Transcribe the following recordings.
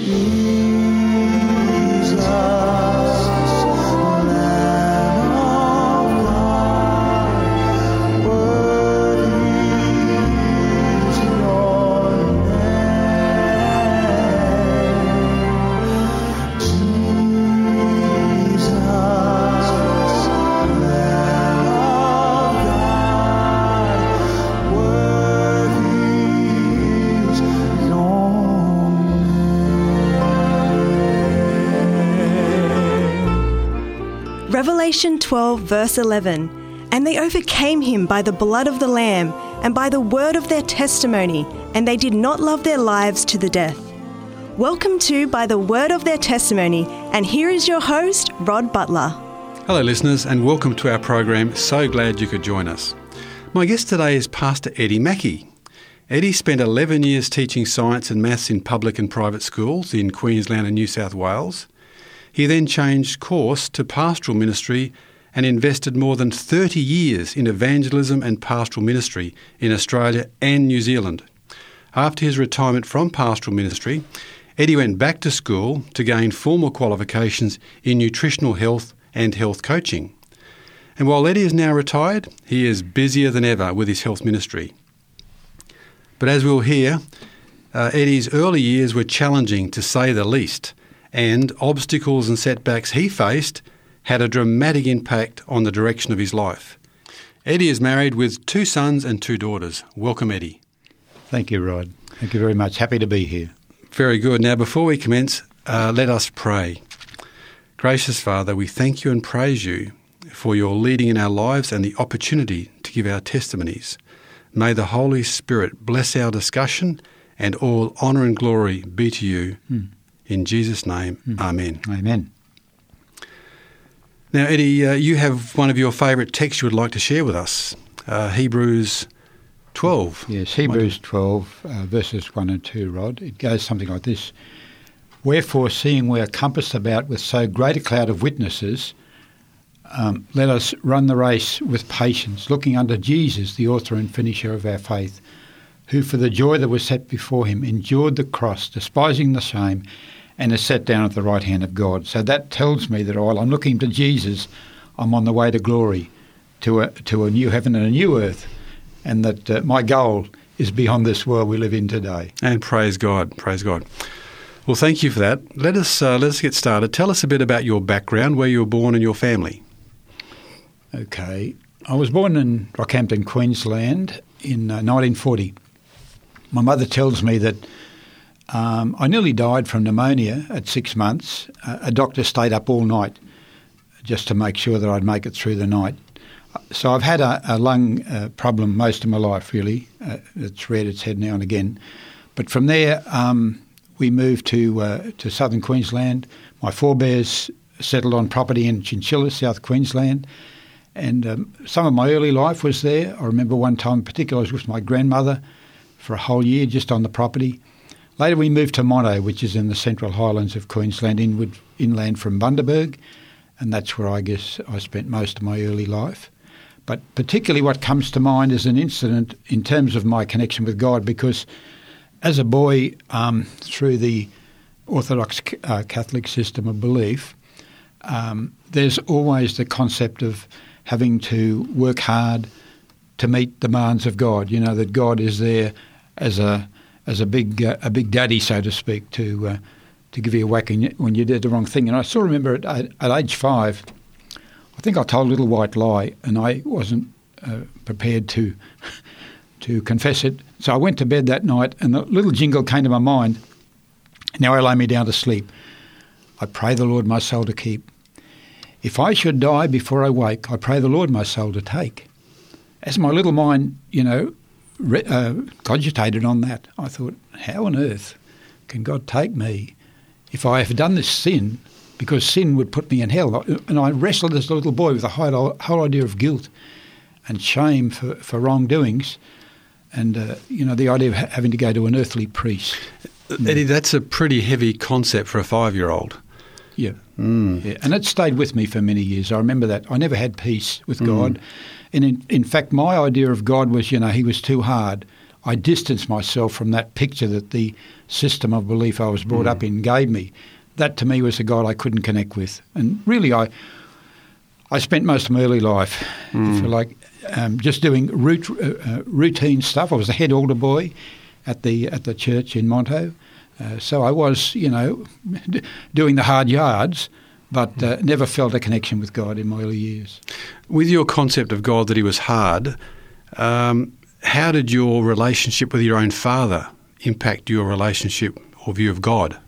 Revelation 12, verse 11 And they overcame him by the blood of the Lamb and by the word of their testimony, and they did not love their lives to the death. Welcome to By the Word of Their Testimony, and here is your host, Rod Butler. Hello, listeners, and welcome to our program. So glad you could join us. My guest today is Pastor Eddie Mackey. Eddie spent 11 years teaching science and maths in public and private schools in Queensland and New South Wales. He then changed course to pastoral ministry and invested more than 30 years in evangelism and pastoral ministry in Australia and New Zealand. After his retirement from pastoral ministry, Eddie went back to school to gain formal qualifications in nutritional health and health coaching. And while Eddie is now retired, he is busier than ever with his health ministry. But as we'll hear, uh, Eddie's early years were challenging to say the least, and obstacles and setbacks he faced had a dramatic impact on the direction of his life. Eddie is married with two sons and two daughters. Welcome, Eddie. Thank you, Rod. Thank you very much. Happy to be here. Very good. Now, before we commence, uh, let us pray. Gracious Father, we thank you and praise you for your leading in our lives and the opportunity to give our testimonies. May the Holy Spirit bless our discussion and all honour and glory be to you. Mm. In Jesus' name, mm. Amen. Amen. Now, Eddie, uh, you have one of your favourite texts you would like to share with us uh, Hebrews 12. Yes, Hebrews 12, uh, verses 1 and 2, Rod. It goes something like this Wherefore, seeing we are compassed about with so great a cloud of witnesses, um, let us run the race with patience, looking unto Jesus, the author and finisher of our faith, who for the joy that was set before him endured the cross, despising the shame, and is set down at the right hand of God. So that tells me that while I'm looking to Jesus, I'm on the way to glory, to a, to a new heaven and a new earth, and that uh, my goal is beyond this world we live in today. And praise God, praise God. Well, thank you for that. Let us uh, let us get started. Tell us a bit about your background, where you were born, and your family. Okay, I was born in Rockhampton, Queensland, in uh, 1940. My mother tells me that um, I nearly died from pneumonia at six months. Uh, a doctor stayed up all night just to make sure that I'd make it through the night. So I've had a, a lung uh, problem most of my life, really. Uh, it's reared its head now and again. But from there, um, we moved to uh, to southern Queensland. My forebears settled on property in Chinchilla, South Queensland. And um, some of my early life was there. I remember one time in particular, I was with my grandmother for a whole year just on the property. Later, we moved to Monto, which is in the Central Highlands of Queensland, inward, inland from Bundaberg, and that's where I guess I spent most of my early life. But particularly, what comes to mind is an incident in terms of my connection with God, because as a boy, um, through the Orthodox uh, Catholic system of belief, um, there's always the concept of having to work hard to meet demands of God. You know that God is there as a as a big uh, a big daddy, so to speak, to uh, to give you a whack when you did the wrong thing. And I still remember at, at age five, I think I told a little white lie, and I wasn't uh, prepared to to confess it. So I went to bed that night, and the little jingle came to my mind. Now I lay me down to sleep. I pray the Lord my soul to keep. If I should die before I wake, I pray the Lord my soul to take. As my little mind, you know, uh, cogitated on that. I thought, how on earth can God take me if I have done this sin? Because sin would put me in hell. And I wrestled as a little boy with the whole, whole idea of guilt and shame for, for wrongdoings and, uh, you know, the idea of ha- having to go to an earthly priest. Eddie, that's a pretty heavy concept for a five year old. Yeah. Mm. yeah. And it stayed with me for many years. I remember that. I never had peace with mm. God. And in, in fact, my idea of God was, you know, he was too hard. I distanced myself from that picture that the system of belief I was brought mm. up in gave me. That to me was a God I couldn't connect with. And really, I I spent most of my early life, mm. if you like, um, just doing root, uh, uh, routine stuff. I was the head altar boy at the at the church in Monto, uh, so I was, you know, doing the hard yards, but uh, never felt a connection with God in my early years. With your concept of God that He was hard, um, how did your relationship with your own father impact your relationship or view of God?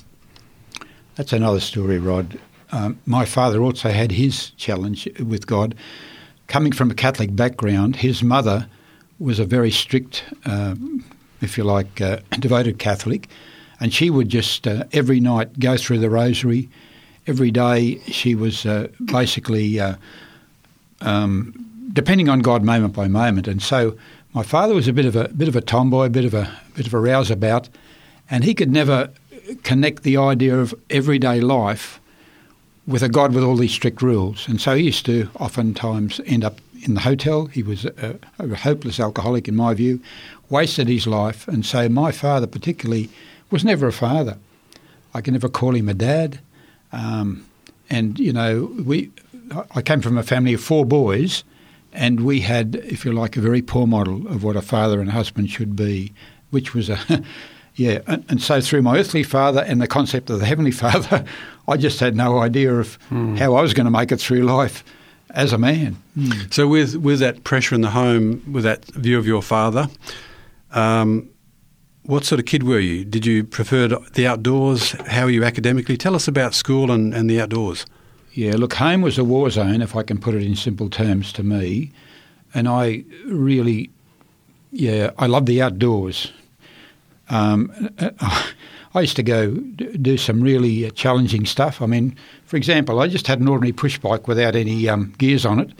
That's another story, Rod. Um, my father also had his challenge with God. Coming from a Catholic background, his mother was a very strict, uh, if you like, uh, devoted Catholic, and she would just uh, every night go through the rosary. Every day she was uh, basically uh, um, depending on God moment by moment, and so my father was a bit of a bit of a tomboy, a bit of a bit of a rouseabout, and he could never connect the idea of everyday life with a God with all these strict rules. And so he used to oftentimes end up in the hotel. He was a, a hopeless alcoholic, in my view, wasted his life. And so my father, particularly, was never a father. I can never call him a dad. Um, and, you know, we, I came from a family of four boys, and we had, if you like, a very poor model of what a father and husband should be, which was a Yeah, and, and, so through my earthly father and the concept of the heavenly father, I just had no idea of mm. how I was going to make it through life as a man. Mm. So with with that pressure in the home, with that view of your father, um, what sort of kid were you? Did you prefer the outdoors? How were you academically? Tell us about school and, and the outdoors. Yeah, look, home was a war zone, if I can put it in simple terms to me. And I really, yeah, I love the outdoors. Um, I used to go do some really challenging stuff. I mean, for example, I just had an ordinary push bike without any um, gears on it.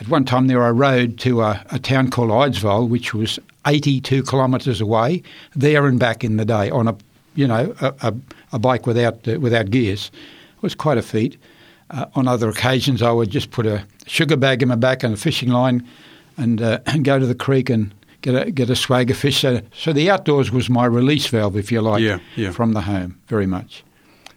At one time, there I rode to a, a town called Eidsvold, which was 82 kilometres away, there and back in the day on a, you know, a, a, a bike without uh, without gears. It was quite a feat. Uh, on other occasions, I would just put a sugar bag in my back and a fishing line, and, uh, and go to the creek and get a get a swag of fish. So, so the outdoors was my release valve, if you like, yeah, yeah. from the home, very much.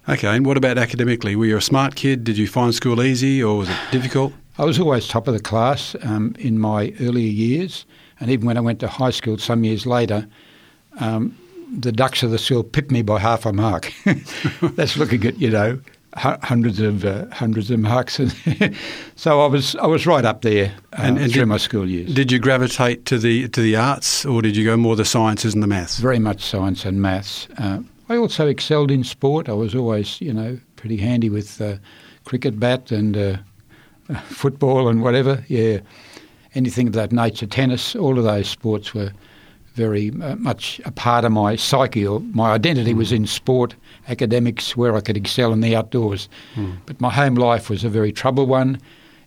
Okay, and what about academically? Were you a smart kid? Did you find school easy or was it difficult? I was always top of the class um, in my earlier years, and even when I went to high school some years later, um, the dux of the school pipped me by half a mark. That's looking at you know hundreds of uh, hundreds of marks, so I was I was right up there uh, and, and through did, my school years. Did you gravitate to the to the arts, or did you go more the sciences and the maths? Very much science and maths. Uh, I also excelled in sport. I was always you know pretty handy with uh, cricket bat and uh, football and whatever. Yeah, anything of that nature. Tennis, all of those sports were very uh, much a part of my psyche or my identity mm. was in sport, academics, where I could excel in the outdoors. Mm. But my home life was a very troubled one.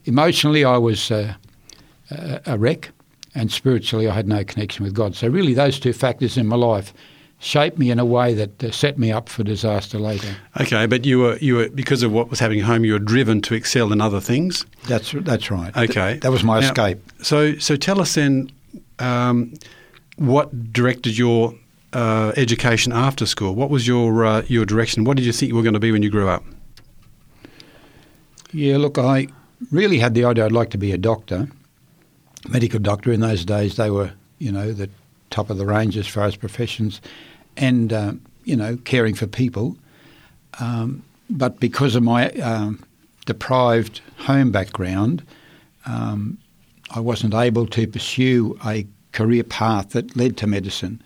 Emotionally, I was uh, a wreck, and spiritually, I had no connection with God. So, really, those two factors in my life shaped me in a way that uh, set me up for disaster later. Okay, but you were you were because of what was happening at home, you were driven to excel in other things. That's that's right. Okay, Th- that was my now, escape. So so tell us then. Um, what directed your uh, education after school? What was your uh, your direction? What did you think you were going to be when you grew up? Yeah, look, I really had the idea I'd like to be a doctor, medical doctor. In those days, they were, you know, the top of the range as far as professions, and uh, you know, caring for people. Um, but because of my um, deprived home background, um, I wasn't able to pursue a career path that led to medicine.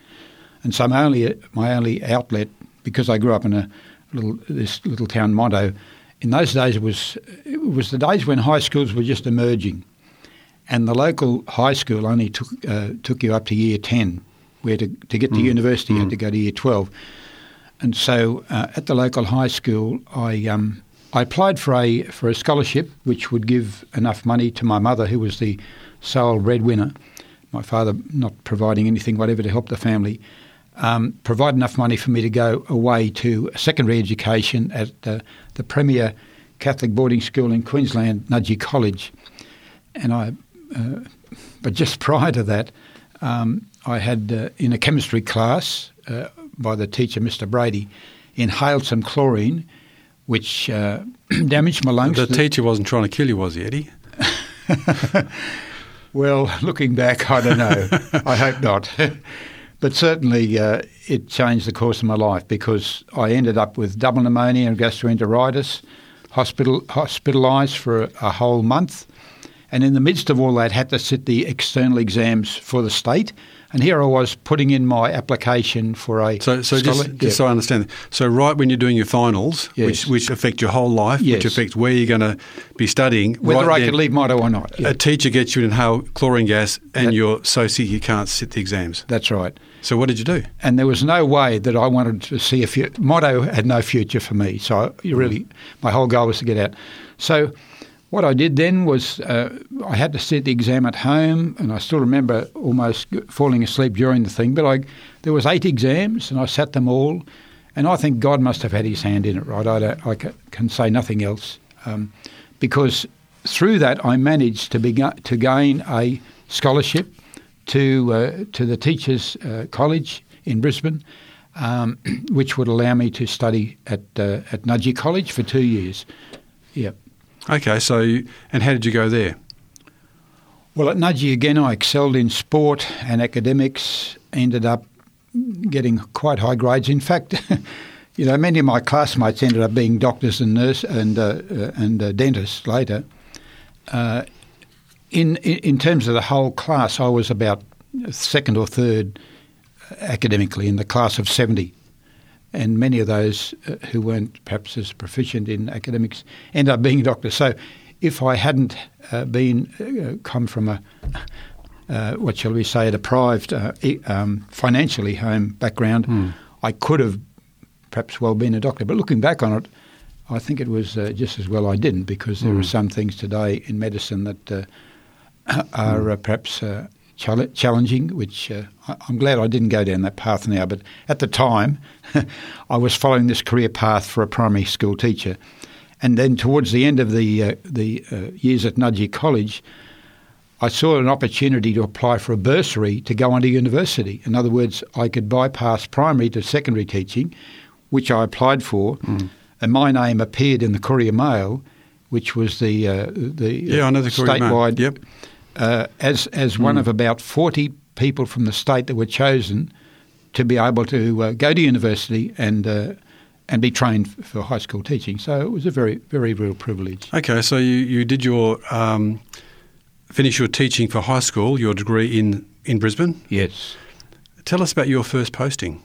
And so my only my only outlet, because I grew up in a little this little town Monto, in those days it was it was the days when high schools were just emerging, and the local high school only took uh, took you up to year ten, where to to get to mm. university you had to mm. go to year twelve. And so uh, at the local high school, I um, I applied for a for a scholarship which would give enough money to my mother, who was the sole breadwinner, my father not providing anything whatever to help the family, um, provide enough money for me to go away to secondary education at uh, the premier Catholic boarding school in Queensland, Nudgee College. And I, uh, but just prior to that, um, I had uh, in a chemistry class uh, by the teacher, Mr. Brady, inhaled some chlorine, which uh, damaged my lungs. The teacher wasn't trying to kill you, was he, Eddie? well, looking back, I don't know. I hope not. but certainly uh, it changed the course of my life because I ended up with double pneumonia and gastroenteritis, hospital, hospitalised for a, a whole month and in the midst of all that, had to sit the external exams for the state. And here I was putting in my application for a. So, so just, just yeah. so I understand. So, right when you're doing your finals, yes. which, which affect your whole life, yes. which affects where you're going to be studying, whether right I could leave Monto or not. Yeah. A teacher gets you to inhale chlorine gas, and that, you're so sick you can't sit the exams. That's right. So, what did you do? And there was no way that I wanted to see a future. Monto had no future for me. So, you really, my whole goal was to get out. So, what I did then was uh, I had to sit the exam at home, and I still remember almost falling asleep during the thing. But I, there was eight exams, and I sat them all, and I think God must have had His hand in it. Right, I, I can say nothing else, um, because through that I managed to to gain a scholarship to uh, to the Teachers uh, College in Brisbane. Um, which would allow me to study at uh, at Nudgee College for two years. Yeah. Okay, so and how did you go there? Well, at Nudgee again, I excelled in sport and academics. Ended up getting quite high grades. In fact, you know, many of my classmates ended up being doctors and nurse and uh, uh, and uh, dentists later. Uh, in, in terms of the whole class, I was about second or third academically in the class of seventy and many of those uh, who weren't perhaps as proficient in academics end up being doctors. So, if I hadn't uh, been uh, come from a uh, what shall we say a deprived uh, um, financially home background, mm. I could have perhaps well been a doctor. But looking back on it, I think it was uh, just as well I didn't because there mm. are some things today in medicine that are mm. perhaps challenging, which uh, I'm glad I didn't go down that path now. But at the time, I was following this career path for a primary school teacher. And then towards the end of the, uh, the uh, years at Nudgee College, I saw an opportunity to apply for a bursary to go on to university. In other words, I could bypass primary to secondary teaching, which I applied for, mm. and my name appeared in the Courier Mail, which was the uh, the yeah, I know the statewide Yep uh, as as mm. one hmm. of about forty people from the state that were chosen to be able to uh, go to university and uh, and be trained for high school teaching. So it was a very very real privilege. Okay, so you you did your um, finish your teaching for high school, your degree in in Brisbane. Yes. Tell us about your first posting.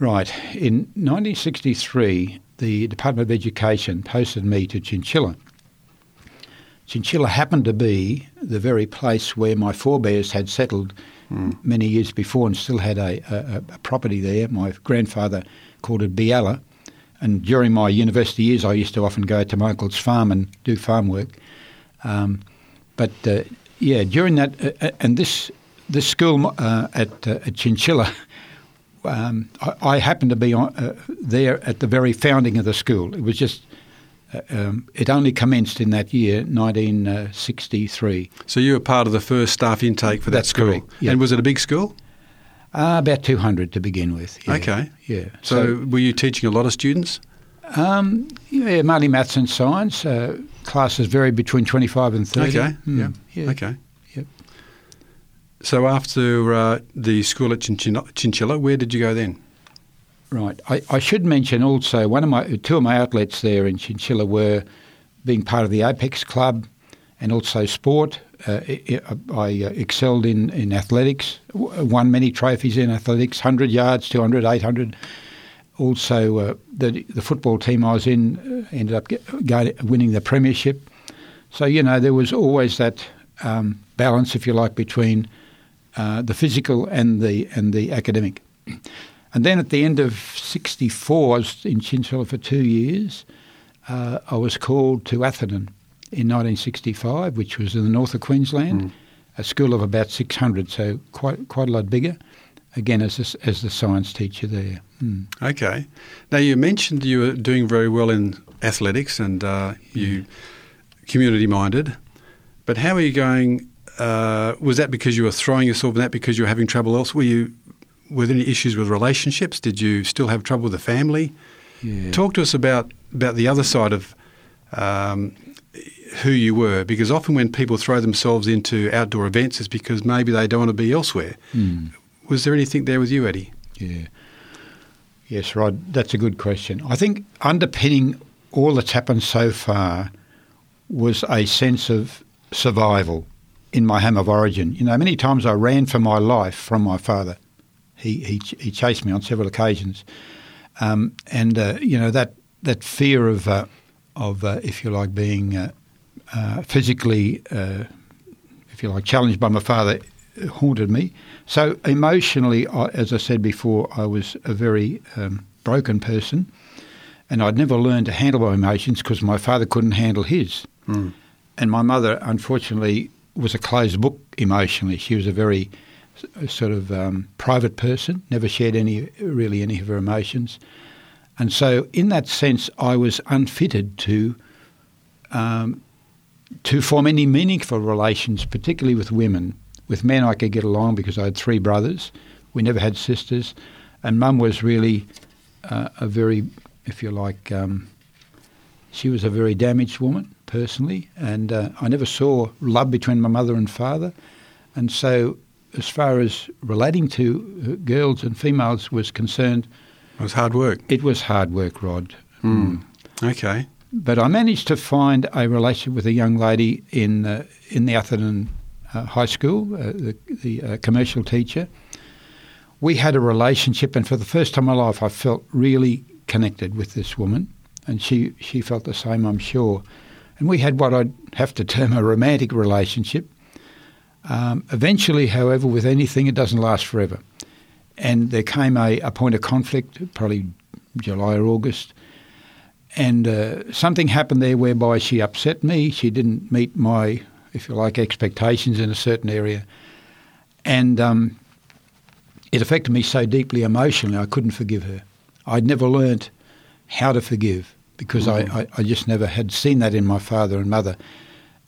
Right. In 1963, the Department of Education posted me to Chinchilla Chinchilla happened to be the very place where my forebears had settled mm. many years before and still had a, a, a, property there. My grandfather called it Biala. And during my university years, I used to often go to my uncle's farm and do farm work. Um, but uh, yeah, during that, uh, uh and this this school uh, at, uh, at Chinchilla, um, I, I, happened to be on, uh, there at the very founding of the school. It was just um, it only commenced in that year, 1963. So you were part of the first staff intake for that That's school. Yep. And was it a big school? Uh, about 200 to begin with. Yeah. Okay. Yeah. So, so, were you teaching a lot of students? Um, yeah, mainly maths and science. Uh, classes vary between 25 and 30. Okay. Mm, yeah. yeah. Okay. Yep. So after uh, the school at Chinchilla, where did you go then? Right. I, I, should mention also one of my two of my outlets there in Chinchilla were being part of the Apex Club and also sport. Uh, I uh, excelled in, in athletics, won many trophies in athletics 100 yards, 200, 800. Also, uh, the, the football team I was in uh, ended up get, winning the premiership. So, you know, there was always that um, balance, if you like, between uh, the physical and the, and the academic. And then at the end of 64, I was in Chinchilla for two years. Uh, I was called to Atherton in 1965, which was in the north of Queensland, mm. a school of about 600, so quite quite a lot bigger. Again, as a, as the science teacher there. Mm. Okay. Now you mentioned you were doing very well in athletics and uh, you community minded, but how are you going uh, was that because you were throwing yourself in that because you were having trouble else? Were you were there any issues with relationships? Did you still have trouble with the family? Yeah. Talk to us about about the other side of um, who you were, because often when people throw themselves into outdoor events, it's because maybe they don't want to be elsewhere. Mm. Was there anything there with you, Eddie? Yeah. Yes, Rod, that's a good question. I think underpinning all that's happened so far was a sense of survival in my home of origin. You know, many times I ran for my life from my father. He he, he chased me on several occasions, um, and uh, you know that that fear of uh, of uh, if you like being uh, uh, physically, uh, if you like, challenged by my father haunted me. So emotionally, I, as I said before, I was a very um, broken person, and I'd never learned to handle my emotions because my father couldn't handle his, Mm. and my mother, unfortunately, was a closed book emotionally. She was a very sort of um, private person, never shared any really any of her emotions, and so in that sense, I was unfitted to. Um, to form any meaningful relations, particularly with women. With men, I could get along because I had three brothers. We never had sisters. And mum was really uh, a very, if you like, um, she was a very damaged woman personally. And uh, I never saw love between my mother and father. And so, as far as relating to uh, girls and females was concerned, It was hard work. it was hard work, Rod. Mm. Okay. But I managed to find a relationship with a young lady in uh, in the Atherton uh, High School, uh, the, the uh, commercial teacher. We had a relationship, and for the first time in my life, I felt really connected with this woman, and she she felt the same, I'm sure. And we had what I'd have to term a romantic relationship. Um, eventually, however, with anything, it doesn't last forever. And there came a, a point of conflict, probably July or August, and uh, something happened there whereby she upset me. She didn't meet my, if you like, expectations in a certain area, and um, it affected me so deeply emotionally. I couldn't forgive her. I'd never learnt how to forgive because I, I, I just never had seen that in my father and mother.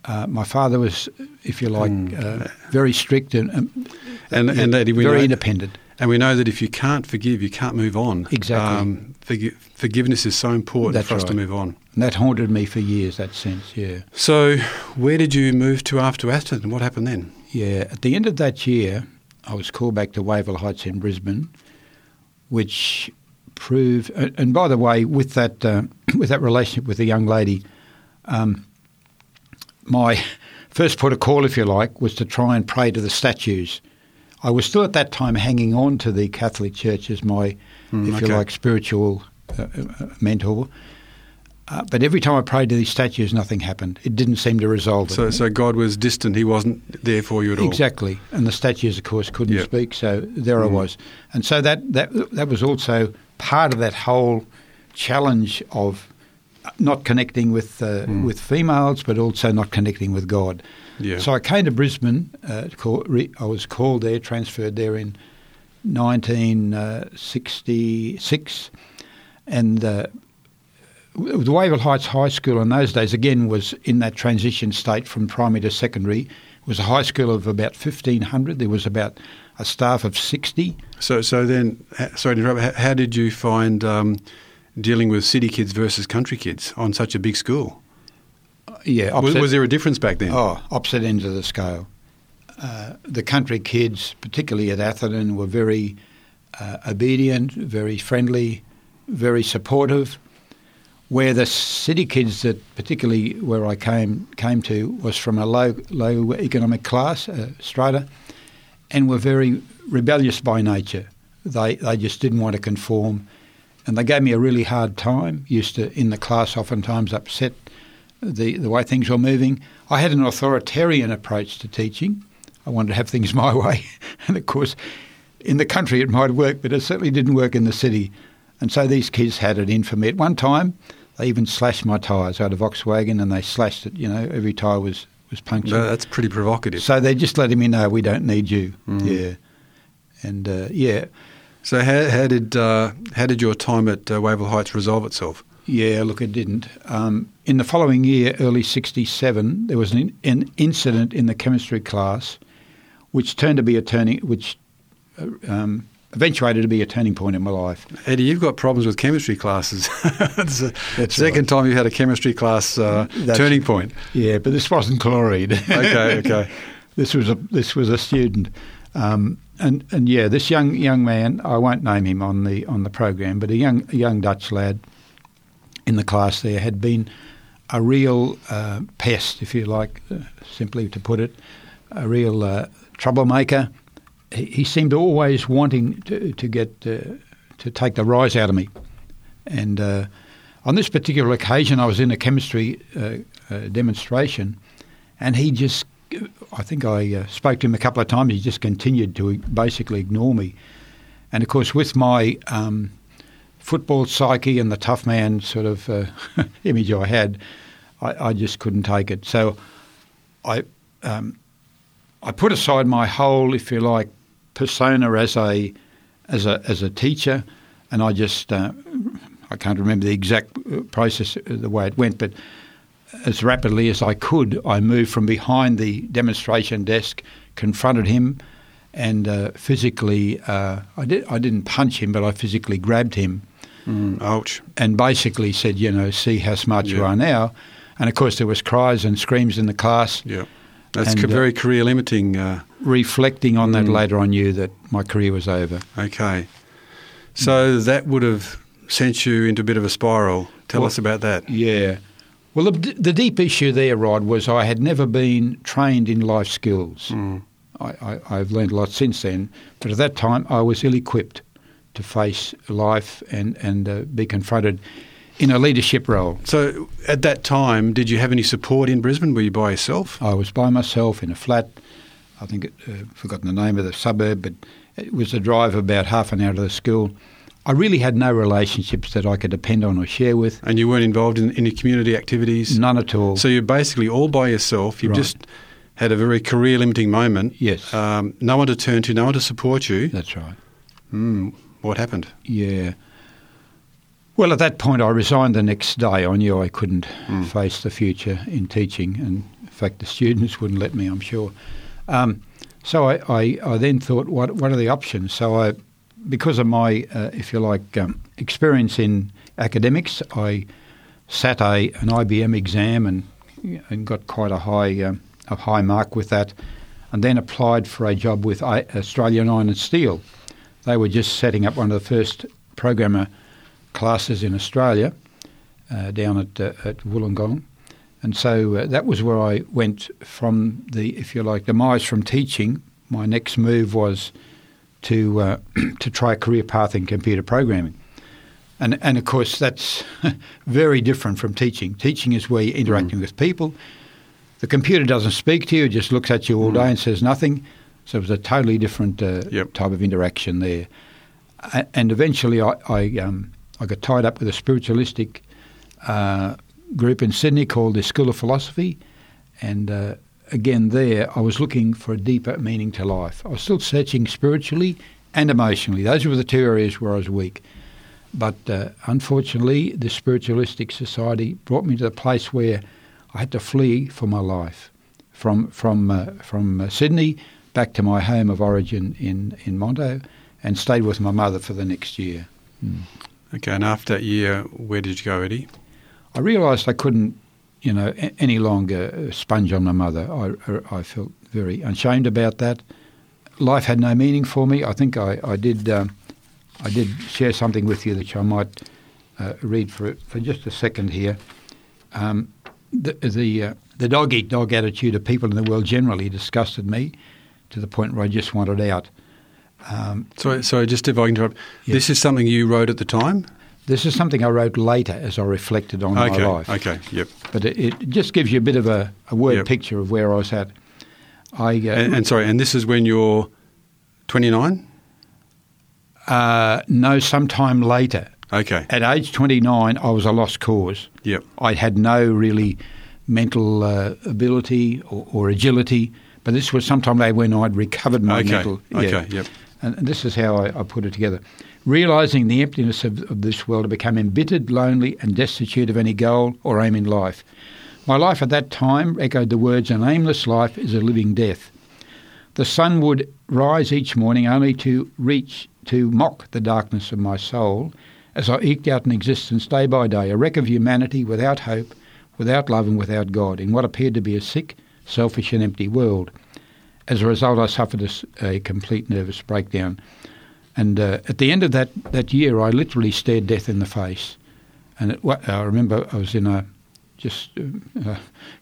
Uh, my father was, if you like, uh, very strict and um, And yeah, and Eddie, very know, independent. and we know that if you can't forgive, you can't move on. Exactly. Um, forgi- forgiveness is so important That's for us to move on. And that haunted me for years. That sense, yeah. So, where did you move to after Atherton? What happened then? Yeah, at the end of that year, I was called back to Wavell Heights in Brisbane, which proved. And and by the way, with that uh, with that relationship with the young lady, um, my first port of call, if you like, was to try and pray to the statues. I was still at that time hanging on to the Catholic Church as my, Mm, if okay. you like, spiritual uh, uh, mentor. Uh, but every time I prayed to these statues, nothing happened. It didn't seem to resolve it. So, so God was distant. He wasn't there for you at all. Exactly, and the statues, of course, couldn't Yeah. speak. So there I Mm. was, and so that that that was also part of that whole challenge of not connecting with uh, Mm. with females, but also not connecting with God. Yeah. So I came to Brisbane. Uh, call, re, I was called there, transferred there in 1966, and. Uh, the Wavell Heights High School in those days, again, was in that transition state from primary to secondary. It was a high school of about 1,500. There was about a staff of 60. So, so then, sorry to interrupt. How, how did you find um, dealing with city kids versus country kids on such a big school? Yeah, Was, was there a difference back then? oh, opposite ends of the scale. Uh, the country kids, particularly at Atherton, were very uh, obedient, very friendly, very supportive. Where the city kids, that particularly where I came came to, was from a low low economic class, uh, strata, and were very rebellious by nature. They they just didn't want to conform, and they gave me a really hard time. Used to in the class oftentimes upset the the way things were moving. I had an authoritarian approach to teaching. I wanted to have things my way, and of course, in the country it might work, but it certainly didn't work in the city. And so these kids had it in for me. At one time, they even slashed my tyres. I had a Volkswagen, and they slashed it. You know, every tyre was was punctured. No, that's pretty provocative. So they're just letting me know we don't need you. Mm. Yeah, and uh, yeah, So how, how did uh, how did your time at uh, Wavell Heights resolve itself? Yeah, look, it didn't. Um, in the following year, early '67, there was an, an, incident in the chemistry class, which turned to be a turning, which uh, um, eventuated to be a turning point in my life. Eddie, you've got problems with chemistry classes. it's the second right. time you've had a chemistry class uh, turning point. Yeah, but this wasn't chloride. Okay, okay. this was a this was a student, um, and and yeah, this young young man. I won't name him on the on the program, but a young a young Dutch lad in the class there had been a real uh, pest, if you like, uh, simply to put it, a real uh, troublemaker. He, he seemed always wanting to to get uh, to take the rise out of me, and uh, on this particular occasion, I was in a chemistry uh, demonstration, and he just. I think I uh, spoke to him a couple of times. He just continued to basically ignore me, and of course, with my um, football psyche and the tough man sort of uh, image I had, I, I just couldn't take it. So I um, I put aside my whole, if you like, persona as a as a as a teacher, and I just uh, I can't remember the exact uh, process, uh, the way it went, but as rapidly as I could, I moved from behind the demonstration desk, confronted him, and uh, physically uh, I did I didn't punch him, but I physically grabbed him Mm, ouch. and basically said, you know, see how smart you are now. And of course, there was cries and screams in the class. Yeah. That's And, uh, very career limiting. Uh, Reflecting on that Mm. later, I knew that my career was over. okay. So that would have sent you into a bit of a spiral. Tell Well- us about that. Yeah. Well, the, the deep issue there, Rod, was I had never been trained in life skills. Mm. I, I, I've learned a lot since then, but at that time I was ill equipped to face life and, and uh, be confronted in a leadership role. So at that time, did you have any support in Brisbane? Were you by yourself? I was by myself in a flat. I think it, uh, forgotten the name of the suburb, but it was a drive about half an hour to the school. I really had no relationships that I could depend on or share with. And you weren't involved in any community activities? None at all. So you're basically all by yourself. You've Right. just had a very career limiting moment. Yes. Um, no one to turn to, no one to support you. That's right. Mm, what happened? Yeah. Well, at that point, I resigned the next day. I knew I couldn't Mm. face the future in teaching, and in fact, the students wouldn't let me. I'm sure. Um, so I, I, I then thought, what what are the options? So I, because of my, uh, if you like, um, experience in academics, I sat a an IBM exam and and got quite a high um, a high mark with that, and then applied for a job with Australian Iron and Steel. They were just setting up one of the first programmer classes in Australia uh, down at uh, at Wollongong, and so uh, that was where I went from the, if you like, demise from teaching. My next move was to uh, to try a career path in computer programming. And, and of course, that's very different from teaching. Teaching is where you're interacting with people. The computer doesn't speak to you; it just looks at you all day and says nothing. So it was a totally different uh, Yep. type of interaction there. And eventually, I I, um, I got tied up with a spiritualistic uh, group in Sydney called the School of Philosophy, and uh, again there, I was looking for a deeper meaning to life. I was still searching spiritually and emotionally. Those were the two areas where I was weak. But uh, unfortunately, the spiritualistic society brought me to the place where I had to flee for my life from from uh, from uh, Sydney back to my home of origin in in Monto, and stayed with my mother for the next year. Okay, and after that year, where did you go, Eddie? I realised I couldn't, you know, a- any longer uh, sponge on my mother. I, I felt very ashamed about that. Life had no meaning for me. I think I, I did um, I did share something with you that I might uh, read for for just a second here. Um, the the, uh, the dog eat dog attitude of people in the world generally disgusted me to the point where I just wanted out. Um, So, so just if I can interrupt, Yeah. this is something you wrote at the time? This is something I wrote later as I reflected on okay, my life. okay, okay, yep. but it, it just gives you a bit of a, a word Yep. picture of where I was at. I uh, And, and sorry, and this is when you're 29? uh, know sometime later, Okay, at age 29, I was a lost cause. yep. I had no really mental uh, ability or, or agility, but this was sometime later when I'd recovered my Okay, mental. okay, yep. And, and this is how I, I put it together. Realizing the emptiness of, of this world, I became embittered, lonely, and destitute of any goal or aim in life. My life at that time echoed the words, An aimless life is a living death. The sun would rise each morning only to reach, to mock the darkness of my soul as I eked out an existence day by day, a wreck of humanity without hope, without love, and without God, in what appeared to be a sick, selfish, and empty world. As a result, I suffered a, a complete nervous breakdown. And uh, at the end of that, that year, I literally stared death in the face. And it, I remember I was in a just uh, uh,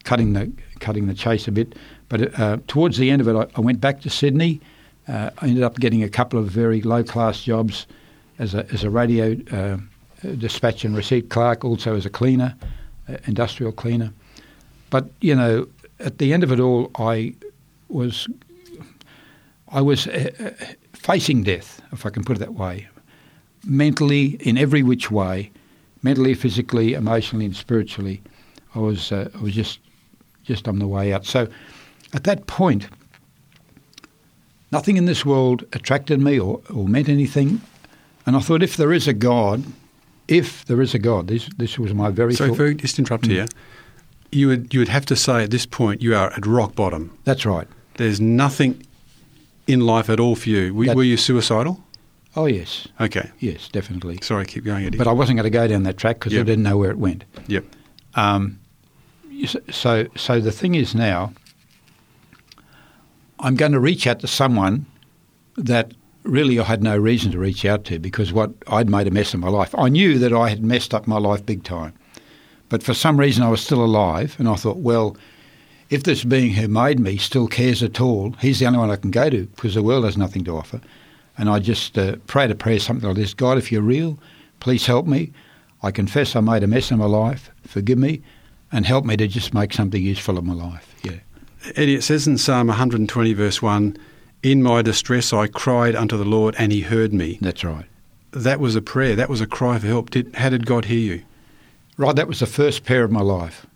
cutting the cutting the chase a bit. But uh, towards the end of it, I, I went back to Sydney. Uh, I ended up getting a couple of very low class jobs as a as a radio uh, dispatch and receipt clerk, also as a cleaner, industrial cleaner. But you know, at the end of it all, I was I was facing death, if I can put it that way, mentally in every which way, mentally, physically, emotionally, and spiritually. I was uh, I was just just on the way out. So at that point, nothing in this world attracted me or, or meant anything. And I thought, if there is a God, if there is a God, this this was my very. So, if just interrupt mm. here, you would you would have to say at this point you are at rock bottom. That's right. There's nothing in life at all for you. Were, that, were you suicidal? Oh yes. Okay. Yes, definitely. Sorry, keep going, Eddie. But I wasn't going to go down that track because yep. I didn't know where it went. Yep. Um, so, so the thing is now, I'm going to reach out to someone that really I had no reason to reach out to because what I'd made a mess of my life. I knew that I had messed up my life big time, but for some reason I was still alive, and I thought, well, if this being who made me still cares at all, he's the only one I can go to because the world has nothing to offer. And I just uh, prayed a prayer, something like this: God, if you're real, please help me. I confess I made a mess of my life. Forgive me and help me to just make something useful of my life. Yeah. Eddie, it says in Psalm 120, verse 1, In my distress I cried unto the Lord, and he heard me. That's right. That was a prayer. That was a cry for help. Did, how did God hear you? Right, that was the first prayer of my life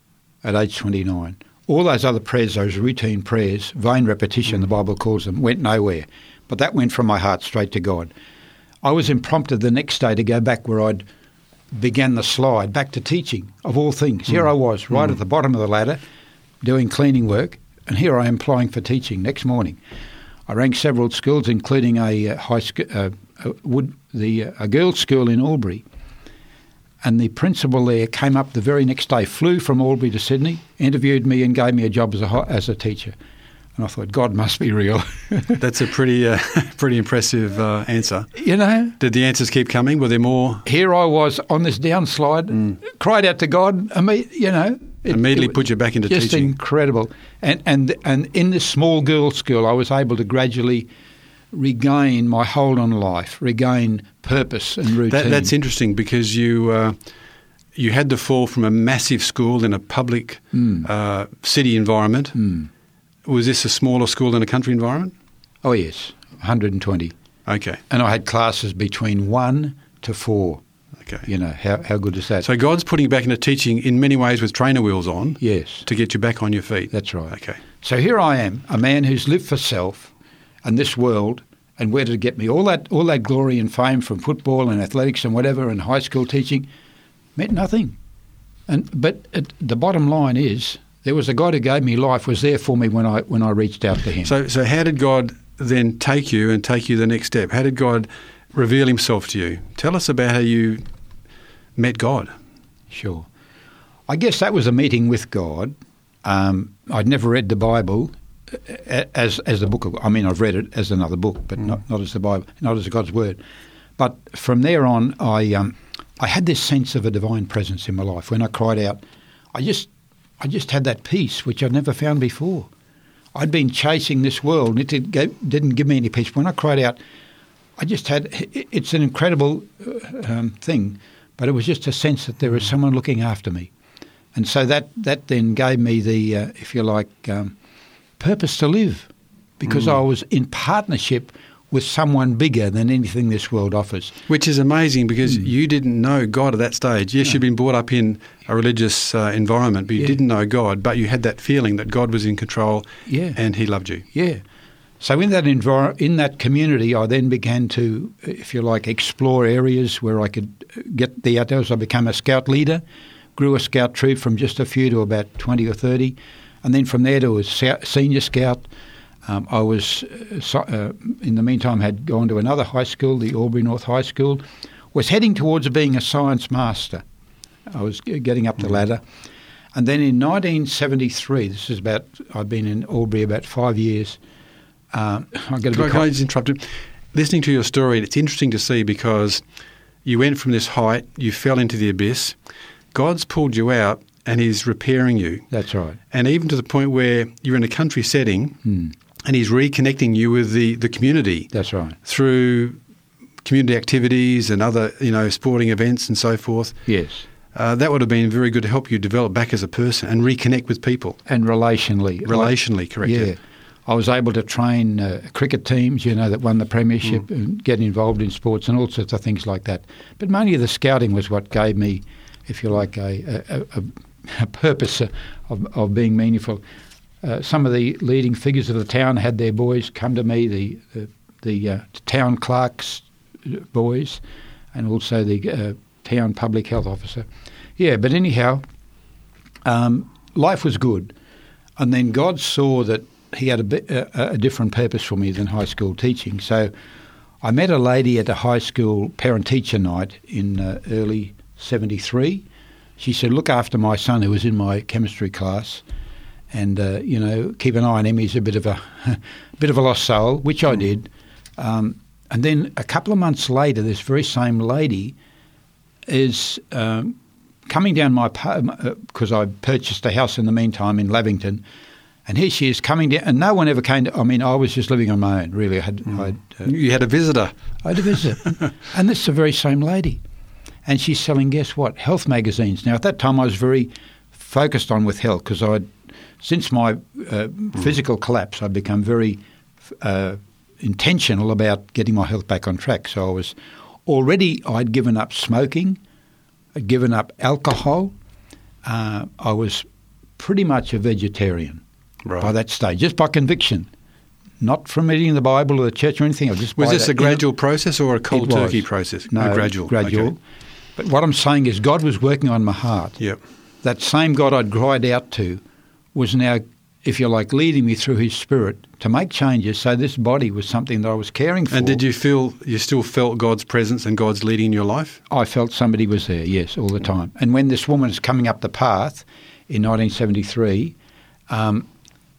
at age 29. All those other prayers, those routine prayers, vain repetition, the Bible calls them, went nowhere. But that went from my heart straight to God. I was imprompted the next day to go back where I'd began the slide back to teaching, of all things. Here mm. I was, right mm. at the bottom of the ladder, doing cleaning work, and here I am applying for teaching next morning. I rang several schools, including a uh, high school, uh, uh, wood, the uh, a girls' school in Albury. And the principal there came up the very next day, flew from Albury to Sydney, interviewed me, and gave me a job as a as a teacher. And I thought, God must be real. That's a pretty, uh, pretty impressive uh, answer. You know, did the answers keep coming? Were there more? Here I was on this downslide, mm. cried out to God. You know, it, immediately it, put you back into just teaching. incredible. And and and in this small girls' school, I was able to gradually regain my hold on life, regain purpose and routine. That, that's interesting because you. Uh, you had to fall from a massive school in a public mm. uh, city environment mm was this a smaller school in a country environment? Oh, yes, 120. Okay. And I had classes between one to four. Okay. You know, how, how good is that? So God's putting you back into teaching in many ways with trainer wheels on. Yes. To get you back on your feet. That's right. Okay. So here I am, a man who's lived for self and this world, and where did it get me? All that, all that glory and fame from football and athletics and whatever and high school teaching meant nothing. And, but it, the bottom line is there was a God who gave me life was there for me when I when I reached out to Him. So so how did God then take you and take you the next step? How did God reveal Himself to you? Tell us about how you met God. Sure. I guess that was a meeting with God. Um, I'd never read the Bible as as the book. Of, I mean, I've read it as another book, but mm. not, not as the Bible, not as God's word. But from there on, I um, I had this sense of a divine presence in my life. When I cried out, I just I just had that peace which I'd never found before. I'd been chasing this world, and it didn't give me any peace. When I cried out, I just had it's an incredible uh, um, thing, but it was just a sense that there was someone looking after me. And so that, that then gave me the, uh, if you like, um, purpose to live because mm. I was in partnership with someone bigger than anything this world offers. Which is amazing because mm. you didn't know God at that stage. Yes, no. you'd been brought up in a religious uh, environment, but you yeah. didn't know God, but you had that feeling that God was in control yeah. and He loved you. Yeah. So in that envir- in that community, I then began to, if you like, explore areas where I could get the outdoors. I became a scout leader, grew a scout troop from just a few to about twenty or thirty, and then from there to a senior scout. Um, I was, uh, uh, in the meantime, had gone to another high school, the Albury North High School. Was heading towards being a science master. I was getting up the mm. ladder. And then in 1973, this is about, I've been in Albury about five years. Um, I'm going to can, I just interrupt you? Listening to your story, it's interesting to see because you went from this height, you fell into the abyss. God's pulled you out and He's repairing you. That's right. And even to the point where you're in a country setting hmm. and He's reconnecting you with the, the community. That's right. Through community activities and other, you know, sporting events and so forth. Yes. Uh, that would have been very good to help you develop back as a person and reconnect with people. And relationally. Relationally, correct. Yeah. yeah. I was able to train uh, cricket teams, you know, that won the premiership mm. and get involved in sports and all sorts of things like that. But mainly the scouting was what gave me, if you like, a, a, a purpose of, of being meaningful. Uh, some of the leading figures of the town had their boys come to me, the, the, the uh, town clerks' boys, and also the uh, town public health officer. Yeah, but anyhow, um, life was good. And then God saw that he had a, bit, a, a, different purpose for me than high school teaching. So I met a lady at a high school parent teacher night in uh, early 73. She said, Look after my son who was in my chemistry class. And uh, you know, keep an eye on him. He's a bit of a, a bit of a lost soul, which I did. Um, and then a couple of months later, this very same lady is um, coming down my because uh, I purchased a house in the meantime in Lavington, and here she is coming down, and no one ever came. to I mean, I was just living on my own. Really, I had. Mm. uh, you had a visitor. I had a visitor, and this is the very same lady, and she's selling. Guess what? Health magazines. Now, at that time, I was very focused on with health because I, since my uh, mm. physical collapse, I'd become very uh, intentional about getting my health back on track. So I was already. I'd given up smoking. I'd given up alcohol. Uh, I was pretty much a vegetarian right. by that stage, just by conviction, not from reading the Bible or the church or anything. just was this a gradual process or a cold turkey process? No, gradual. Gradual. Okay. But what I'm saying is, God was working on my heart. Yep. That same God I'd cried out to was now, if you like, leading me through His Spirit to make changes. So this body was something that I was caring for. And did you feel you still felt God's presence and God's leading in your life? I felt somebody was there. Yes, all the time. And when this woman was coming up the path in 1973. Um,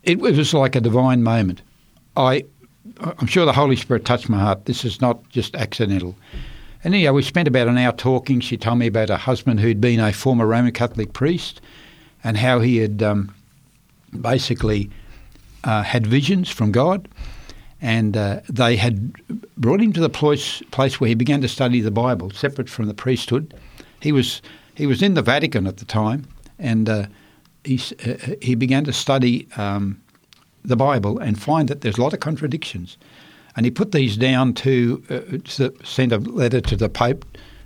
it, it was like a divine moment. I, I'm sure the Holy Spirit touched my heart. This is not just accidental. And anyhow, we spent about an hour talking. She told me about her husband who'd been a former Roman Catholic priest and how he had um, basically uh, had visions from God. And uh, they had brought him to the place, place where he began to study the Bible, separate from the priesthood. He was, he was in the Vatican at the time, and uh, he, uh, he began to study um, the Bible and find that there's a lot of contradictions. And he put these down to, uh, send a letter to the Pope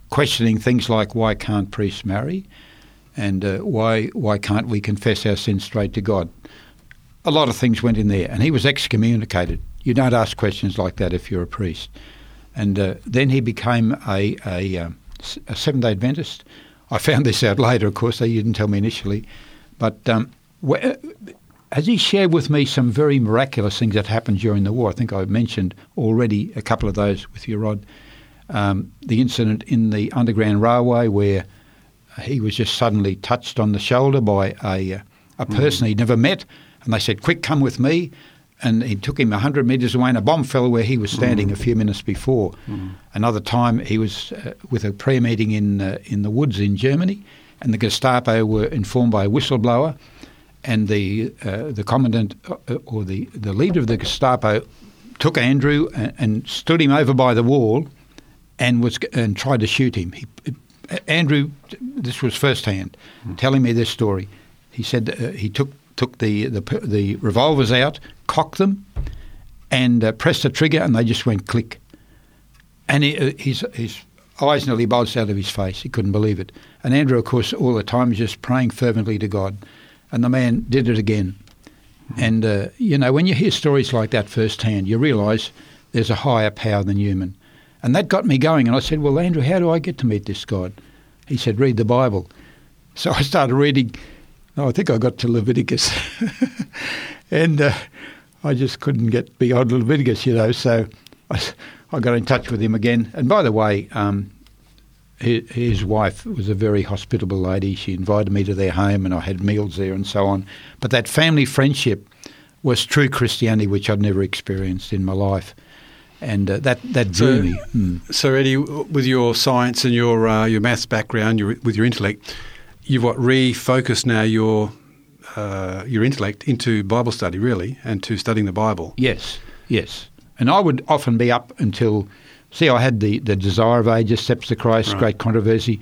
questioning things like why can't priests marry and uh, why, why can't we confess our sins straight to God. A lot of things went in there, and he was excommunicated. You don't ask questions like that if you're a priest. And uh, then he became a, a, um, a Seventh day Adventist. I found this out later, of course, they didn't tell me initially. But um, has he shared with me some very miraculous things that happened during the war? I think I mentioned already a couple of those with you, Rod. Um, the incident in the Underground Railway where he was just suddenly touched on the shoulder by a, uh, a mm. person mm. he'd never met, and they said, "Quick, come with me." And he took him 100 metres away, and a bomb fell where he was standing mm. a few minutes before. Mm. Another time, he was uh, with a prayer meeting in uh, in the woods in Germany, and the Gestapo were informed by a whistleblower, and the uh, the commandant uh, or the, the leader of the Gestapo took Andrew and, and, stood him over by the wall, and was and tried to shoot him. He, Andrew, this was firsthand, mm. telling me this story. He said uh, he took took the, the the revolvers out, cocked them, and uh, pressed the trigger, and they just went click. And he, uh, his his eyes nearly bulged out of his face. He couldn't believe it. And Andrew, of course, all the time was just praying fervently to God. And the man did it again. And, uh, you know, when you hear stories like that firsthand, you realise there's a higher power than human. And that got me going. And I said, Well, Andrew, how do I get to meet this God? He said, Read the Bible. So I started reading. Oh, I think I got to Leviticus. and uh, I just couldn't get beyond Leviticus, you know. So I, I got in touch with him again. And by the way, um, his, wife was a very hospitable lady. She invited me to their home and I had meals there and so on. But that family friendship was true Christianity, which I'd never experienced in my life and uh, that that drew so, me. Mm. So, Eddie, with your science and your uh, your maths background, your, with your intellect, you've what refocused now your uh, your intellect into Bible study, really, and to studying the Bible. Yes, yes. And I would often be up until, see, I had the, the Desire of Ages, Steps to Christ, right. Great Controversy.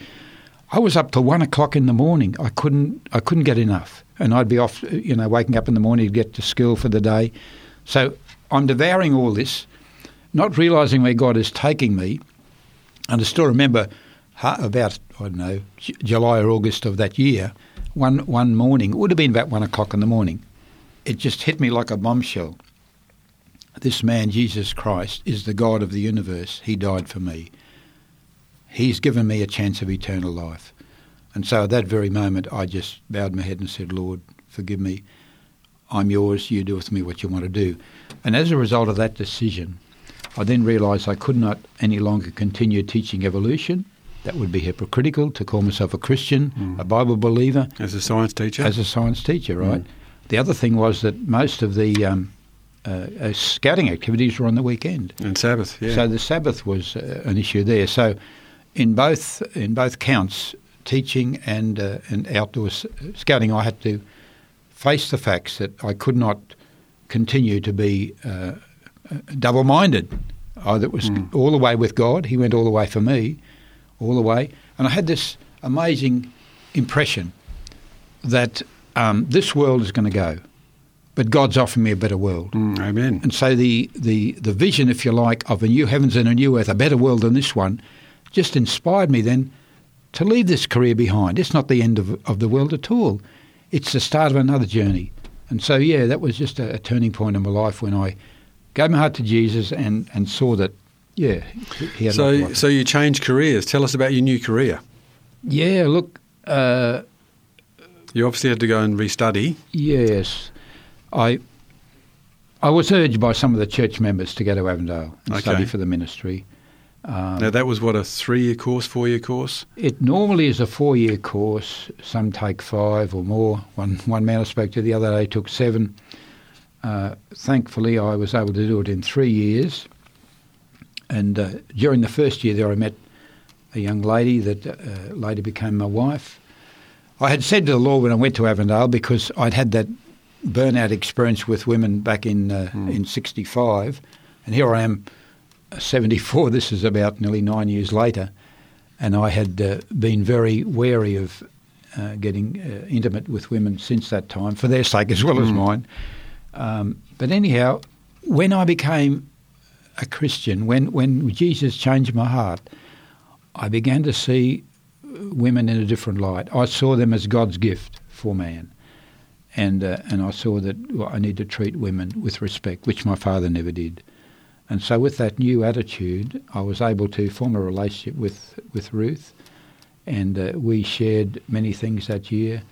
I was up till one o'clock in the morning. I couldn't I couldn't get enough, and I'd be off, you know, waking up in the morning to get to school for the day. So I'm devouring all this not realizing where God is taking me. And I still remember about, I don't know, July or August of that year, one, one morning, it would have been about one o'clock in the morning, it just hit me like a bombshell. This man, Jesus Christ, is the God of the universe. He died for me. He's given me a chance of eternal life. And so at that very moment, I just bowed my head and said, Lord, forgive me. I'm yours. You do with me what you want to do. And as a result of that decision, I then realised I could not any longer continue teaching evolution. That would be hypocritical to call myself a Christian, mm. a Bible believer. As a science teacher? As a science teacher, right. Mm. The other thing was that most of the um, uh, uh, scouting activities were on the weekend. And Sabbath, yeah. So the Sabbath was uh, an issue there. So in both in both counts, teaching and uh, and outdoor scouting, I had to face the facts that I could not continue to be uh, double minded. I that was mm. all the way with God. He went all the way for me, all the way. And I had this amazing impression that um, this world is going to go, but God's offering me a better world. Mm, amen. And so the, the, the vision, if you like, of a new heavens and a new earth, a better world than this one, just inspired me then to leave this career behind. It's not the end of, of the world at all. It's the start of another journey. And so, yeah, that was just a, a turning point in my life when I gave my heart to Jesus and, and saw that, yeah, he had So, so you changed careers. Tell us about your new career. Yeah, look. Uh, you obviously had to go and restudy. Yes. I I was urged by some of the church members to go to Avondale and okay. study for the ministry. Um, now, that was what, a three year course, four year course? It normally is a four year course. Some take five or more. One, one man I spoke to the other day took seven. Uh, thankfully, I was able to do it in three years. And uh, during the first year there, I met a young lady that uh, later became my wife. I had said to the Lord when I went to Avondale, because I'd had that burnout experience with women back in mm. in '65, and here I am, uh, 74. This is about nearly nine years later, and I had uh, been very wary of getting intimate with women since that time, for their sake as well mm. as hmm. mine. Um, but anyhow, when I became a Christian, when, when Jesus changed my heart, I began to see women in a different light. I saw them as God's gift for man. And, uh, and I saw that well, I need to treat women with respect, which my father never did. And so, with that new attitude, I was able to form a relationship with, with Ruth, and uh, we shared many things that year.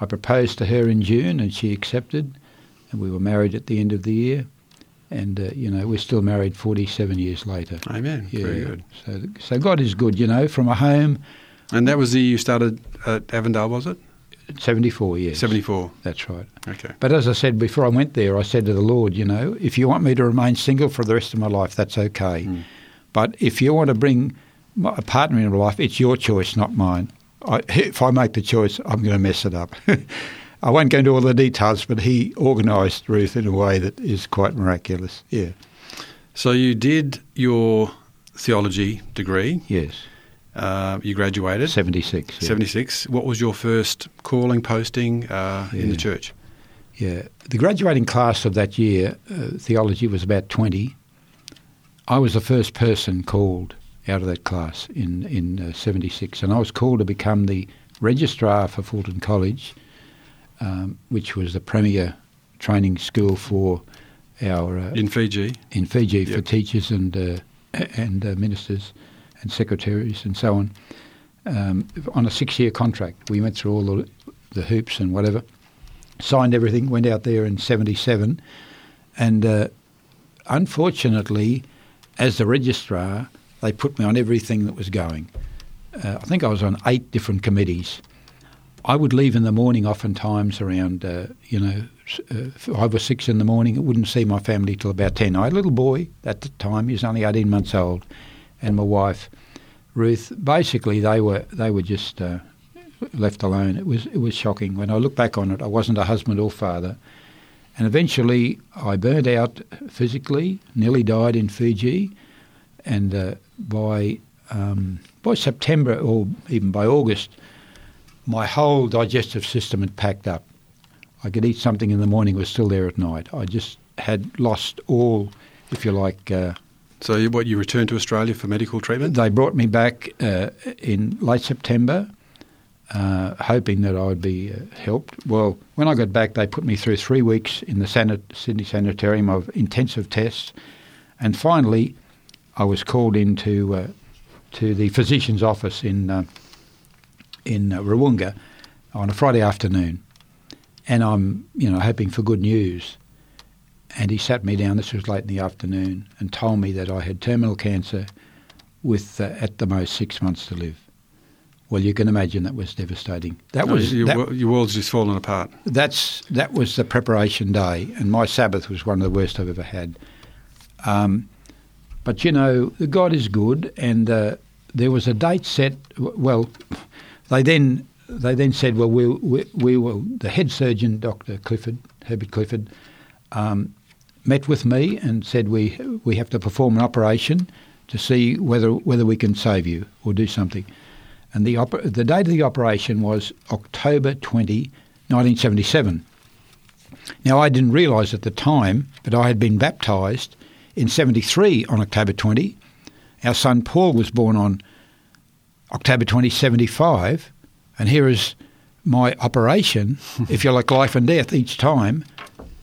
I proposed to her in June, and she accepted and we were married at the end of the year. And, uh, you know, we're still married 47 years later. Amen. Yeah. Very good. So, so God is good, you know, from a home. And that was the year you started at Avondale, was it? 74, years. 74. That's right. Okay. But as I said before I went there, I said to the Lord, you know, if you want me to remain single for the rest of my life, that's okay. Mm. But if you want to bring a partner in my life, it's your choice, not mine. I, if I make the choice, I'm going to mess it up. I won't go into all the details, but he organised Ruth in a way that is quite miraculous. Yeah. So you did your theology degree. Yes. Uh, you graduated. 76. Yeah. 76. What was your first calling, posting uh, yeah. in the church? Yeah. The graduating class of that year, uh, theology was about 20. I was the first person called out of that class in, in uh, 76, and I was called to become the registrar for Fulton College um, which was the premier training school for our uh, in Fiji. in Fiji Yep. for teachers and uh, and uh, ministers and secretaries and so on um, on a six-year contract. We went through all the, the hoops and whatever, signed everything, went out there in '77, and uh, unfortunately, as the registrar, they put me on everything that was going. Uh, I think I was on eight different committees. I would leave in the morning, oftentimes around uh, you know uh, five or six in the morning. I wouldn't see my family till about ten. I had a little boy at the time; he was only eighteen months old, and my wife, Ruth. Basically, they were they were just uh, left alone. It was it was shocking. When I look back on it, I wasn't a husband or father, and eventually I burned out physically. Nearly died in Fiji, and uh, by um, by September or even by August, my whole digestive system had packed up. I could eat something in the morning, was still there at night. I just had lost all, if you like. Uh, So, what you returned to Australia for medical treatment? they brought me back uh, in late September, uh, hoping that I would be uh, helped. Well, when I got back, they put me through three weeks in the Sydney Sanitarium of intensive tests, and finally, I was called into uh, to the physician's office in uh, in Wahroonga on a Friday afternoon, and I'm you know hoping for good news. And he sat me down. This was late in the afternoon, and told me that I had terminal cancer, with uh, at the most six months to live. Well, you can imagine that was devastating. That No, was your, that- your world's just fallen apart. that's that was the preparation day, and my Sabbath was one of the worst I've ever had. Um, but you know, God is good, and uh, there was a date set. Well, they then they then said, well, we we, we will. The head surgeon, Doctor Clifford Herbert Clifford, um, met with me and said we we have to perform an operation to see whether whether we can save you or do something. And the oper- the date of the operation was October 20, 1977. Now I didn't realise at the time, but I had been baptised in 73 on October 20. Our son Paul was born on October 20, 75, and here is my operation, if you like, life and death each time.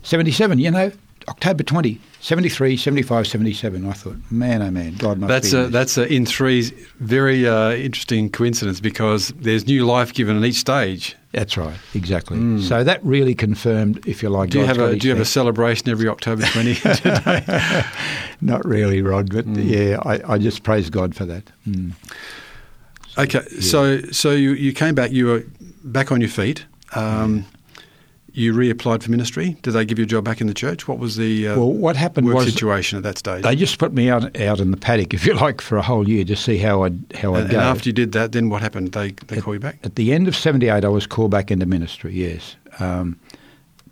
77, you know, October 20, 73, 75, 77. I thought, man, oh man, God must That's be in a, this. that's a, in three very uh, interesting coincidence because there's new life given at each stage. That's right, exactly. So that really confirmed, if you like. Do you God's have a do you have a celebration every October 20? Not really, Rod, but Hmm. yeah, I, I just praise God for that. Mm. okay, so so you, you came back. You were back on your feet. Um, you reapplied for ministry. Did they give you a job back in the church? What was the uh, Well, what happened work was situation at that stage? they just put me out out in the paddock, if you like, for a whole year to see how I'd how I'd go. and after you did that, then what happened? They they call you back. At the end of '78, I was called back into ministry. Yes, um,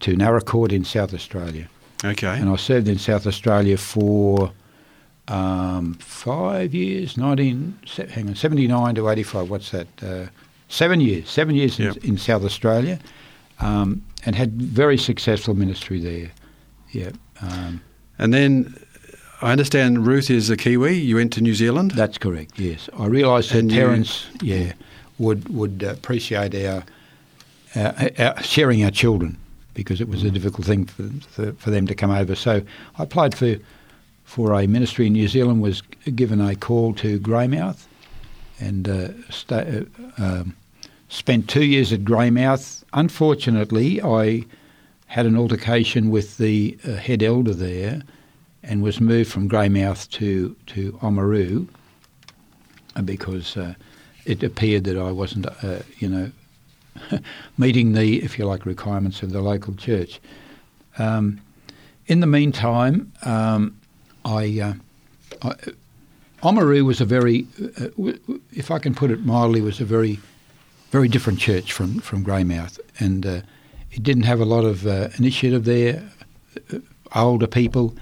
to Naracoorte in South Australia, Okay. and I served in South Australia for um, five years. Nineteen hang on, '79 to '85. What's that? Uh, seven years. Seven years in, in South Australia, um, and had very successful ministry there. Yeah. Um, And then I understand Ruth is a Kiwi. You went to New Zealand. That's correct. Yes, I realised that you- parents, yeah, would would appreciate our, our, our sharing our children because it was a difficult thing for, for for them to come over. So I applied for for a ministry in New Zealand. Was given a call to Greymouth, and uh, sta- uh, um, spent two years at Greymouth. Unfortunately, I had an altercation with the uh, head elder there, and was moved from Greymouth to to Oamaru uh, because uh, it appeared that I wasn't, uh, you know, meeting the, if you like, requirements of the local church. Um, in the meantime, um, I, uh, I Oamaru was a very, uh, if I can put it mildly, was a very, very different church from from Greymouth, and uh, it didn't have a lot of uh, initiative there. uh, Older people,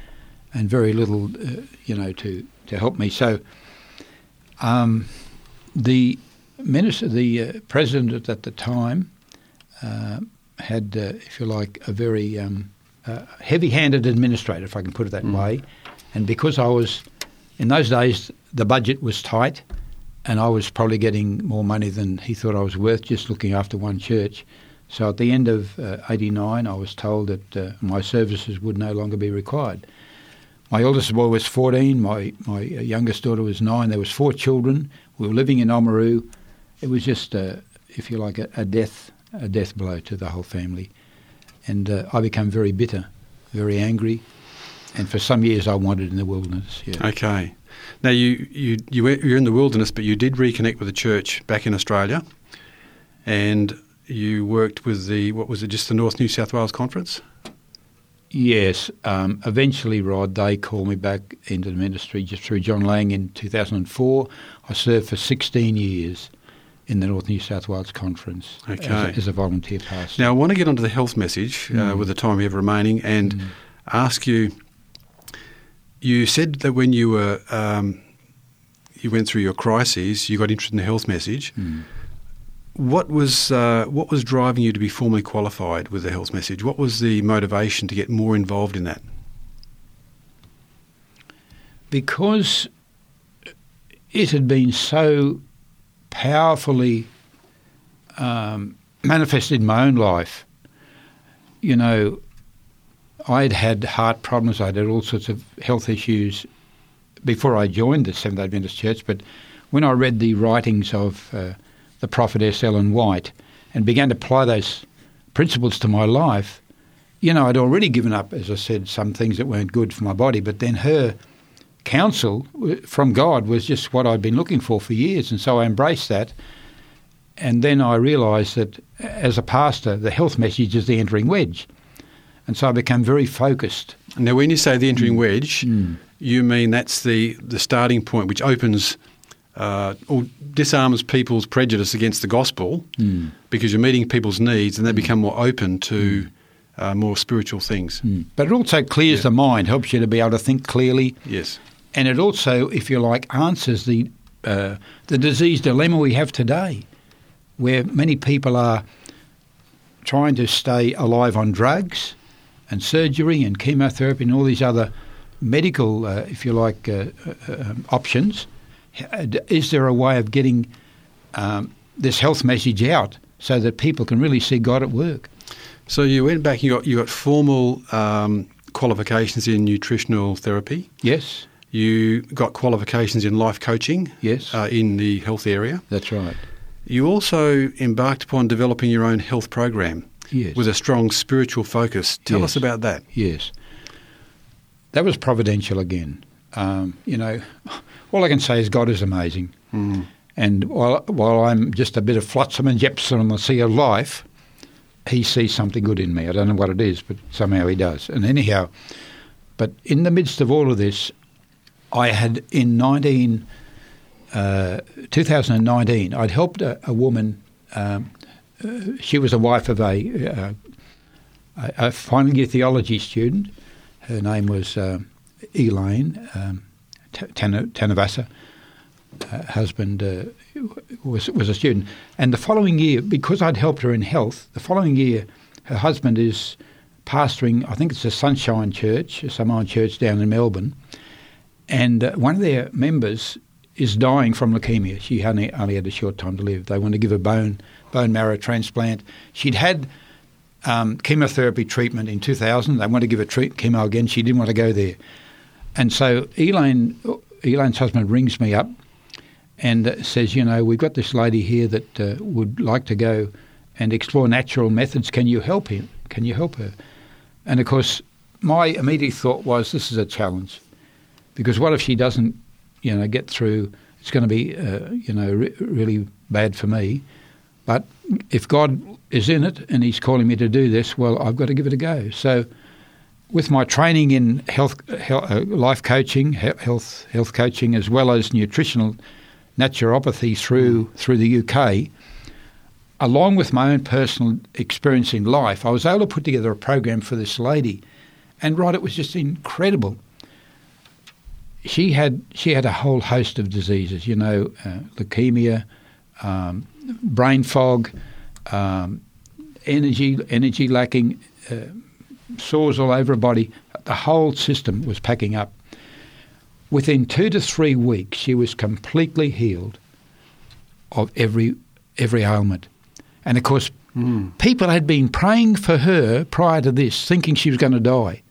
and very little, uh, you know, to to help me. So, um, the minister, the uh, president at the time, uh, had, uh, if you like, a very um, uh, heavy-handed administrator, if I can put it that way. And because I was, in those days, the budget was tight, and I was probably getting more money than he thought I was worth, just looking after one church. So at the end of uh, 89, I was told that uh, my services would no longer be required. My eldest boy was 14, my, my youngest daughter was 9. There was four children. We were living in Oamaru. It was just, uh, if you like, a, a, death a death blow to the whole family. And uh, I became very bitter, very angry, and for some years I wandered in the wilderness. Yeah. Okay. Now you you you were, you're in the wilderness, but you did reconnect with the church back in Australia, and you worked with the what was it? Just the North New South Wales Conference. Yes. Um, eventually, Rod, they called me back into the ministry just through John Lang in 2004. I served for 16 years in the North New South Wales Conference okay. as, a, as, a, volunteer pastor. Now, I want to get onto the health message uh, mm. with the time we have remaining and mm. ask you you said that when you were um, you went through your crises, you got interested in the health message. Mm. What was uh, what was driving you to be formally qualified with the health message? What was the motivation to get more involved in that? Because it had been so powerfully um, manifested in my own life. You know, I'd had heart problems, I'd had all sorts of health issues before I joined the Seventh Adventist Church, but when I read the writings of uh, the prophetess Ellen White and began to apply those principles to my life, you know, I'd already given up, as I said, some things that weren't good for my body, but then her counsel uh, from God was just what I'd been looking for for years, and so I embraced that. And then I realised that as a pastor, the health message is the entering wedge. And so I became very focused. Now, when you say the entering mm. wedge, mm. you mean that's the, the starting point which opens uh, or disarms people's prejudice against the gospel mm. because you're meeting people's needs and they mm. become more open to mm. uh, more spiritual things. Mm. But it also clears yeah. the mind, helps you to be able to think clearly. Yes. And it also, if you like, answers the, uh, the disease dilemma we have today, where many people are trying to stay alive on drugs and surgery and chemotherapy and all these other medical, uh, if you like, uh, uh, um, options. Is there a way of getting um, this health message out so that people can really see God at work? So you went back. You got you got formal um, qualifications in nutritional therapy. Yes. You got qualifications in life coaching. Yes. Uh, in the health area. That's right. You also embarked upon developing your own health program yes. with a strong spiritual focus. Tell yes. us about that. Yes. That was providential again. Um, you know, all I can say is God is amazing. Mm. And while, while I'm just a bit of flotsam and jetsam on the sea of life, he sees something good in me. I don't know what it is, but somehow he does. And anyhow, but in the midst of all of this, I had in 19, uh, 2019, I'd helped a, a woman um, she was a wife of a, uh, a, final year theology student. Her name was uh, Elaine um, Tanavasa. Uh, husband uh, was was a student, and the following year, because I'd helped her in health, the following year, her husband is pastoring. I think it's a Sunshine Church, a Samoan church down in Melbourne, and uh, one of their members is dying from leukemia. She only, only had a short time to live. They want to give a bone bone marrow transplant. She'd had um, chemotherapy treatment in 2000. They wanted to give her treat- chemo again. She didn't want to go there. And so Elaine, Elaine's husband rings me up and says, you know, we've got this lady here that uh, would like to go and explore natural methods. Can you help him? Can you help her? And of course, my immediate thought was, this is a challenge, because what if she doesn't, you know, get through? It's going to be, uh, you know, re- really bad for me. But if God is in it and He's calling me to do this, well, I've got to give it a go. So, with my training in health, health uh, life coaching, health health coaching, as well as nutritional naturopathy through through the UK, along with my own personal experience in life, I was able to put together a program for this lady, and right, it was just incredible. She had she had a whole host of diseases, you know, uh, leukemia, um, brain fog, um, energy energy lacking, uh, sores all over her body. The whole system was packing up. Within two to three weeks, she was completely healed of every every ailment. And of course, People had been praying for her prior to this, thinking she was going to die.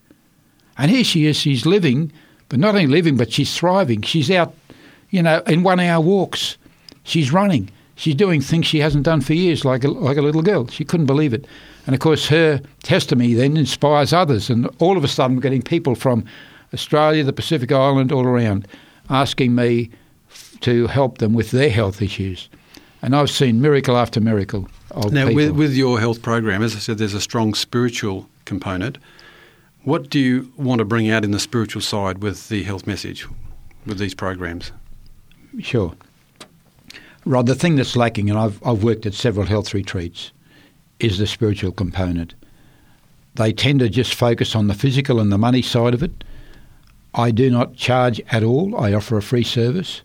And here she is, she's living, but not only living, but she's thriving. She's out, you know, in one hour walks. She's running. She's doing things she hasn't done for years, like a, like a little girl. She couldn't believe it. And of course, her testimony then inspires others. And all of a sudden, we're getting people from Australia, the Pacific Island, all around, asking me to help them with their health issues. And I've seen miracle after miracle of Now, people. with, with your health program, as I said, there's a strong spiritual component. What do you want to bring out in the spiritual side with the health message, with these programs? Sure. Rod, the thing that's lacking, and I've, I've worked at several health retreats, is the spiritual component. They tend to just focus on the physical and the money side of it. I do not charge at all. I offer a free service.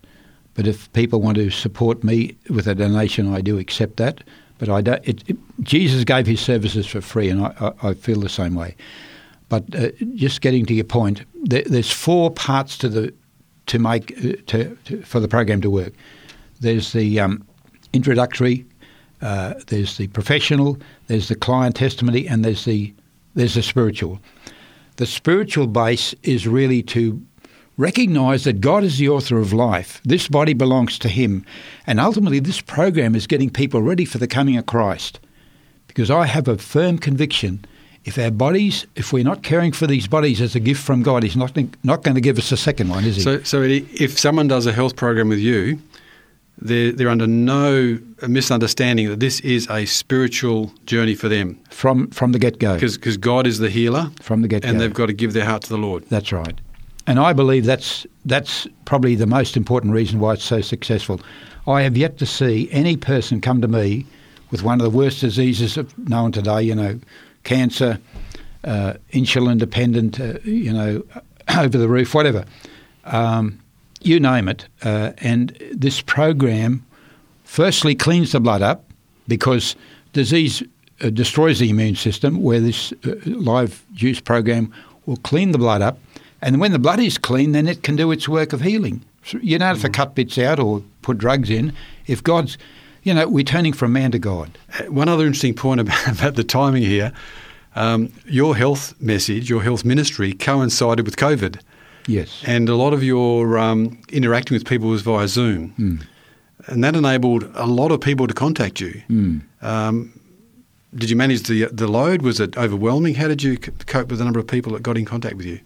But if people want to support me with a donation, I do accept that. But I don't, it, it, Jesus gave his services for free, and I, I, I feel the same way. But uh, just getting to your point, there, there's four parts to the to make uh, to, to, for the program to work. There's the um, introductory, uh, there's the professional, there's the client testimony, and there's the there's the spiritual. The spiritual base is really to recognize that God is the author of life. This body belongs to Him, and ultimately, this program is getting people ready for the coming of Christ. Because I have a firm conviction if our bodies, if we're not caring for these bodies as a gift from God, He's not, not going to give us a second one, is He? So, so if someone does a health program with you, they're, they're under no misunderstanding that this is a spiritual journey for them. from, from the get go. Because God is the healer, From the get go. and they've got to give their heart to the Lord. That's right. And I believe that's that's probably the most important reason why it's so successful. I have yet to see any person come to me with one of the worst diseases known today, you know, cancer, uh, insulin dependent, uh, you know, over the roof, whatever. Um, you name it. Uh, and this program firstly cleans the blood up because disease uh, destroys the immune system, where this uh, live juice program will clean the blood up. And when the blood is clean, then it can do its work of healing. So you don't have to cut bits out or put drugs in. If God's, you know, we're turning from man to God. Uh, One other interesting point about, about the timing here um, your health message, your health ministry coincided with COVID. Yes. And a lot of your um, interacting with people was via Zoom. And that enabled a lot of people to contact you. Um, did you manage the, the load? Was it overwhelming? How did you c- cope with the number of people that got in contact with you?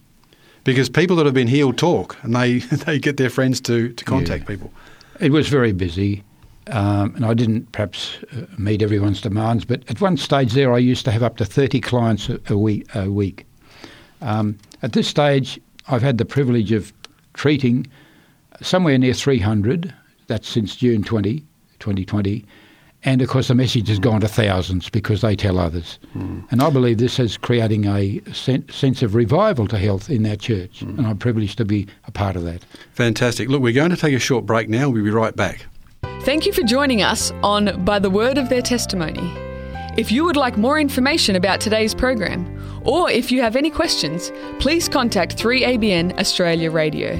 Because people that have been healed talk and they, they get their friends to, to contact Yeah. people. It was very busy, um, and I didn't perhaps uh, meet everyone's demands. But at one stage there, I used to have up to thirty clients a, a week. A week. Um, at this stage, I've had the privilege of treating somewhere near three hundred. That's since June 20, 2020. And of course, the message has gone to thousands because they tell others. Hmm. And I believe this is creating a sen- sense of revival to health in our church. Hmm. And I'm privileged to be a part of that. Fantastic. Look, we're going to take a short break now. We'll be right back. Thank you for joining us on By the Word of Their Testimony. If you would like more information about today's program, or if you have any questions, please contact 3ABN Australia Radio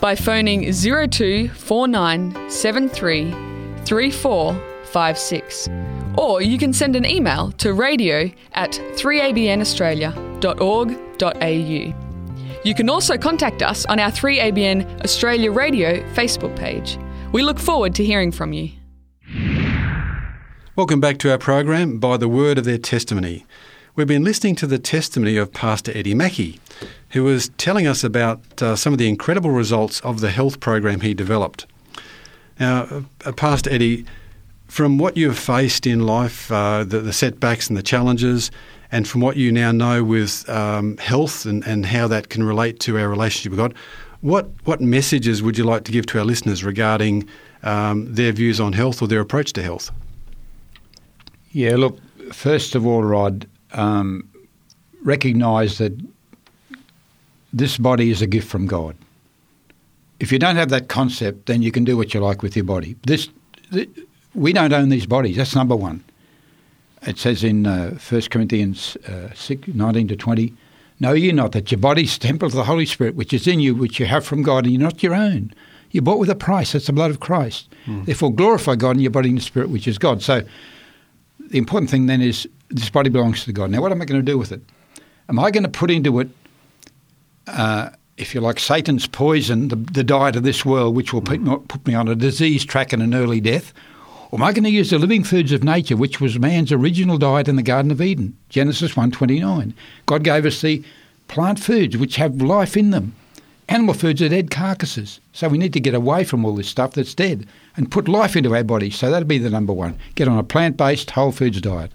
by phoning 024973 3456. Or you can send an email to radio at 3abnaustralia.org.au. You can also contact us on our 3ABN Australia Radio Facebook page. We look forward to hearing from you. Welcome back to our program, By the Word of Their Testimony. We've been listening to the testimony of Pastor Eddie Mackey, who was telling us about uh, some of the incredible results of the health program he developed. Now, uh, Pastor Eddie, from what you've faced in life, uh, the, the setbacks and the challenges, and from what you now know with um, health and, and how that can relate to our relationship with God, what, what messages would you like to give to our listeners regarding um, their views on health or their approach to health? Yeah, look, first of all, Rod, um, recognise that this body is a gift from God. If you don't have that concept, then you can do what you like with your body. This, th- we don't own these bodies. That's number one. It says in uh, 1 Corinthians uh, 6, 19 to 20, Know ye not that your body is the temple of the Holy Spirit, which is in you, which you have from God, and you're not your own. You're bought with a price. That's the blood of Christ. Therefore, glorify God in your body and the Spirit, which is God. So, the important thing then is this body belongs to God. Now, what am I going to do with it? Am I going to put into it, uh, if you like, Satan's poison, the, the diet of this world, which will put me, put me on a disease track and an early death? Or am I going to use the living foods of nature, which was man's original diet in the Garden of Eden? Genesis 1.29. God gave us the plant foods, which have life in them. Animal foods are dead carcasses. So we need to get away from all this stuff that's dead and put life into our bodies. So that'd be the number one. Get on a plant-based whole foods diet.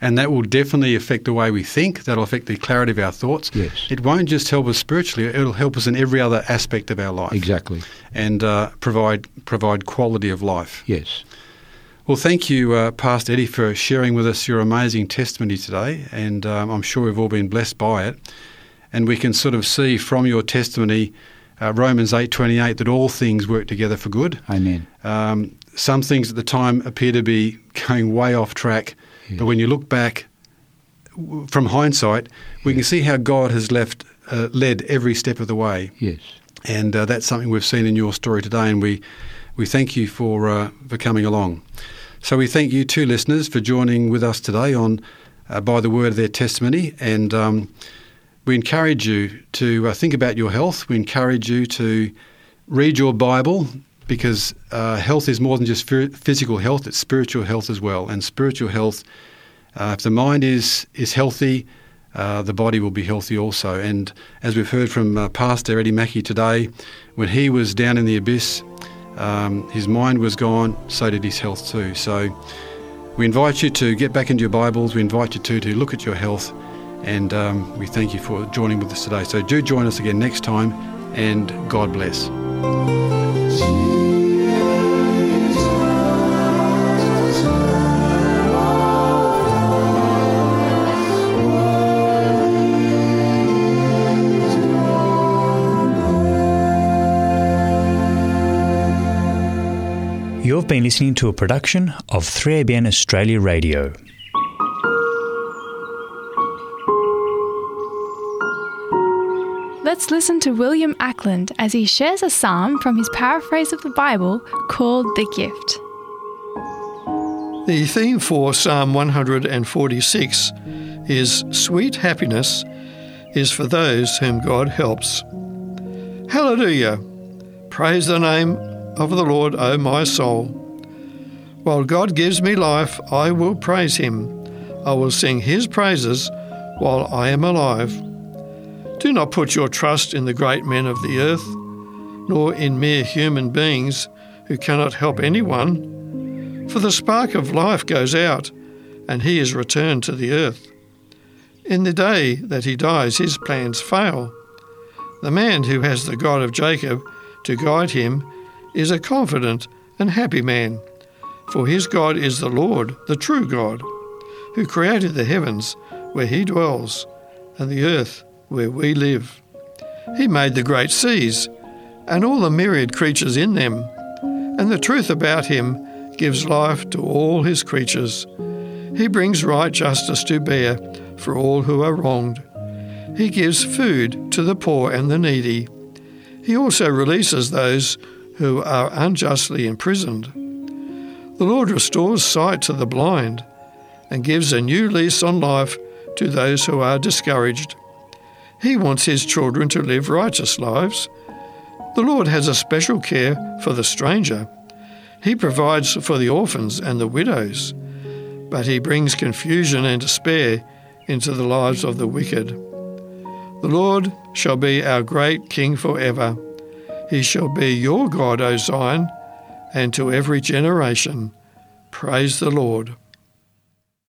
And that will definitely affect the way we think. That'll affect the clarity of our thoughts. Yes. It won't just help us spiritually; it'll help us in every other aspect of our life. Exactly. And uh, provide provide quality of life. Yes. Well, thank you, uh, Pastor Eddie, for sharing with us your amazing testimony today, and um, I'm sure we've all been blessed by it. And we can sort of see from your testimony, uh, Romans eight twenty eight, that all things work together for good. Amen. Um, some things at the time appear to be going way off track, But when you look back from hindsight, we can see how God has left uh, led every step of the way, Yes. and uh, that's something we've seen in your story today, and we we thank you for uh, for coming along. So we thank you too, listeners, for joining with us today on uh, by the word of their testimony, and um, we encourage you to uh, think about your health. We encourage you to read your Bible because uh, health is more than just phy- physical health; it's spiritual health as well. And spiritual health, uh, if the mind is is healthy, uh, the body will be healthy also. And as we've heard from uh, Pastor Eddie Mackey today, when he was down in the abyss, um, his mind was gone. So did his health too. So we invite you to get back into your Bibles. We invite you to to look at your health. And um, we thank you for joining with us today. So do join us again next time, and God bless. You've been listening to a production of 3ABN Australia Radio. Let's listen to William Ackland as he shares a psalm from his paraphrase of the Bible called The Gift. The theme for Psalm 146 is Sweet happiness is for those whom God helps. Hallelujah! Praise the name of the Lord, O my soul. While God gives me life, I will praise him. I will sing his praises while I am alive. Do not put your trust in the great men of the earth, nor in mere human beings who cannot help anyone for the spark of life goes out, and he is returned to the earth. In the day that he dies, his plans fail. The man who has the God of Jacob to guide him is a confident and happy man, for his God is the Lord, the true God, who created the heavens where he dwells, and the earth where we live. He made the great seas, and all the myriad creatures in them, and the truth about him gives life to all his creatures. He brings right justice to bear for all who are wronged. He gives food to the poor and the needy. He also releases those who are unjustly imprisoned. The Lord restores sight to the blind and gives a new lease on life to those who are discouraged. He wants his children to live righteous lives. The Lord has a special care for the stranger. He provides for the orphans and the widows, but he brings confusion and despair into the lives of the wicked. The Lord shall be our great King forever. He shall be your God, O Zion, and to every generation. Praise the Lord.